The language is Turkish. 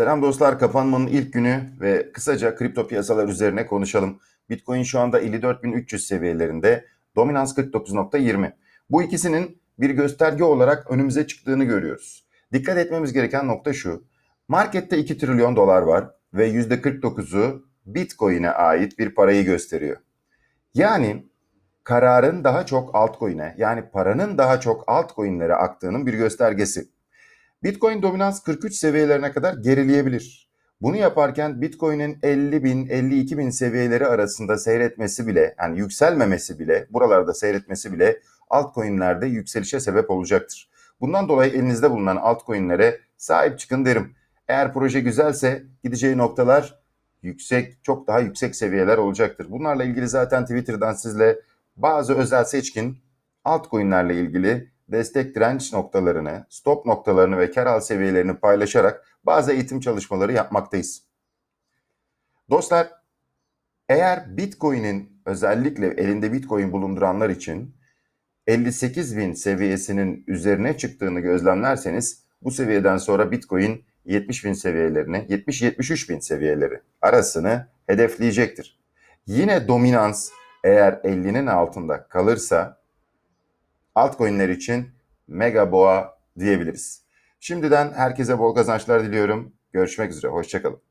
Selam dostlar, kapanmanın ilk günü ve kısaca kripto piyasalar üzerine konuşalım. Bitcoin şu anda 54.300 seviyelerinde, dominans 49.20. Bu ikisinin bir gösterge olarak önümüze çıktığını görüyoruz. Dikkat etmemiz gereken nokta şu. Markette 2 trilyon dolar var ve %49'u Bitcoin'e ait bir parayı gösteriyor. Yani kararın daha çok altcoin'e yani paranın daha çok altcoin'lere aktığının bir göstergesi. Bitcoin dominans 43 seviyelerine kadar gerileyebilir. Bunu yaparken Bitcoin'in 50 bin, 52 bin seviyeleri arasında seyretmesi bile, yani yükselmemesi bile, buralarda seyretmesi bile altcoin'lerde yükselişe sebep olacaktır. Bundan dolayı elinizde bulunan altcoin'lere sahip çıkın derim. Eğer proje güzelse gideceği noktalar yüksek, çok daha yüksek seviyeler olacaktır. Bunlarla ilgili zaten Twitter'dan sizle bazı özel seçkin altcoin'lerle ilgili destek direnç noktalarını, stop noktalarını ve kar al seviyelerini paylaşarak bazı eğitim çalışmaları yapmaktayız. Dostlar, eğer Bitcoin'in özellikle elinde Bitcoin bulunduranlar için 58 bin seviyesinin üzerine çıktığını gözlemlerseniz bu seviyeden sonra Bitcoin 70 bin seviyelerini, 70-73 bin seviyeleri arasını hedefleyecektir. Yine dominans eğer 50'nin altında kalırsa altcoin'ler için mega boğa diyebiliriz. Şimdiden herkese bol kazançlar diliyorum. Görüşmek üzere, hoşçakalın.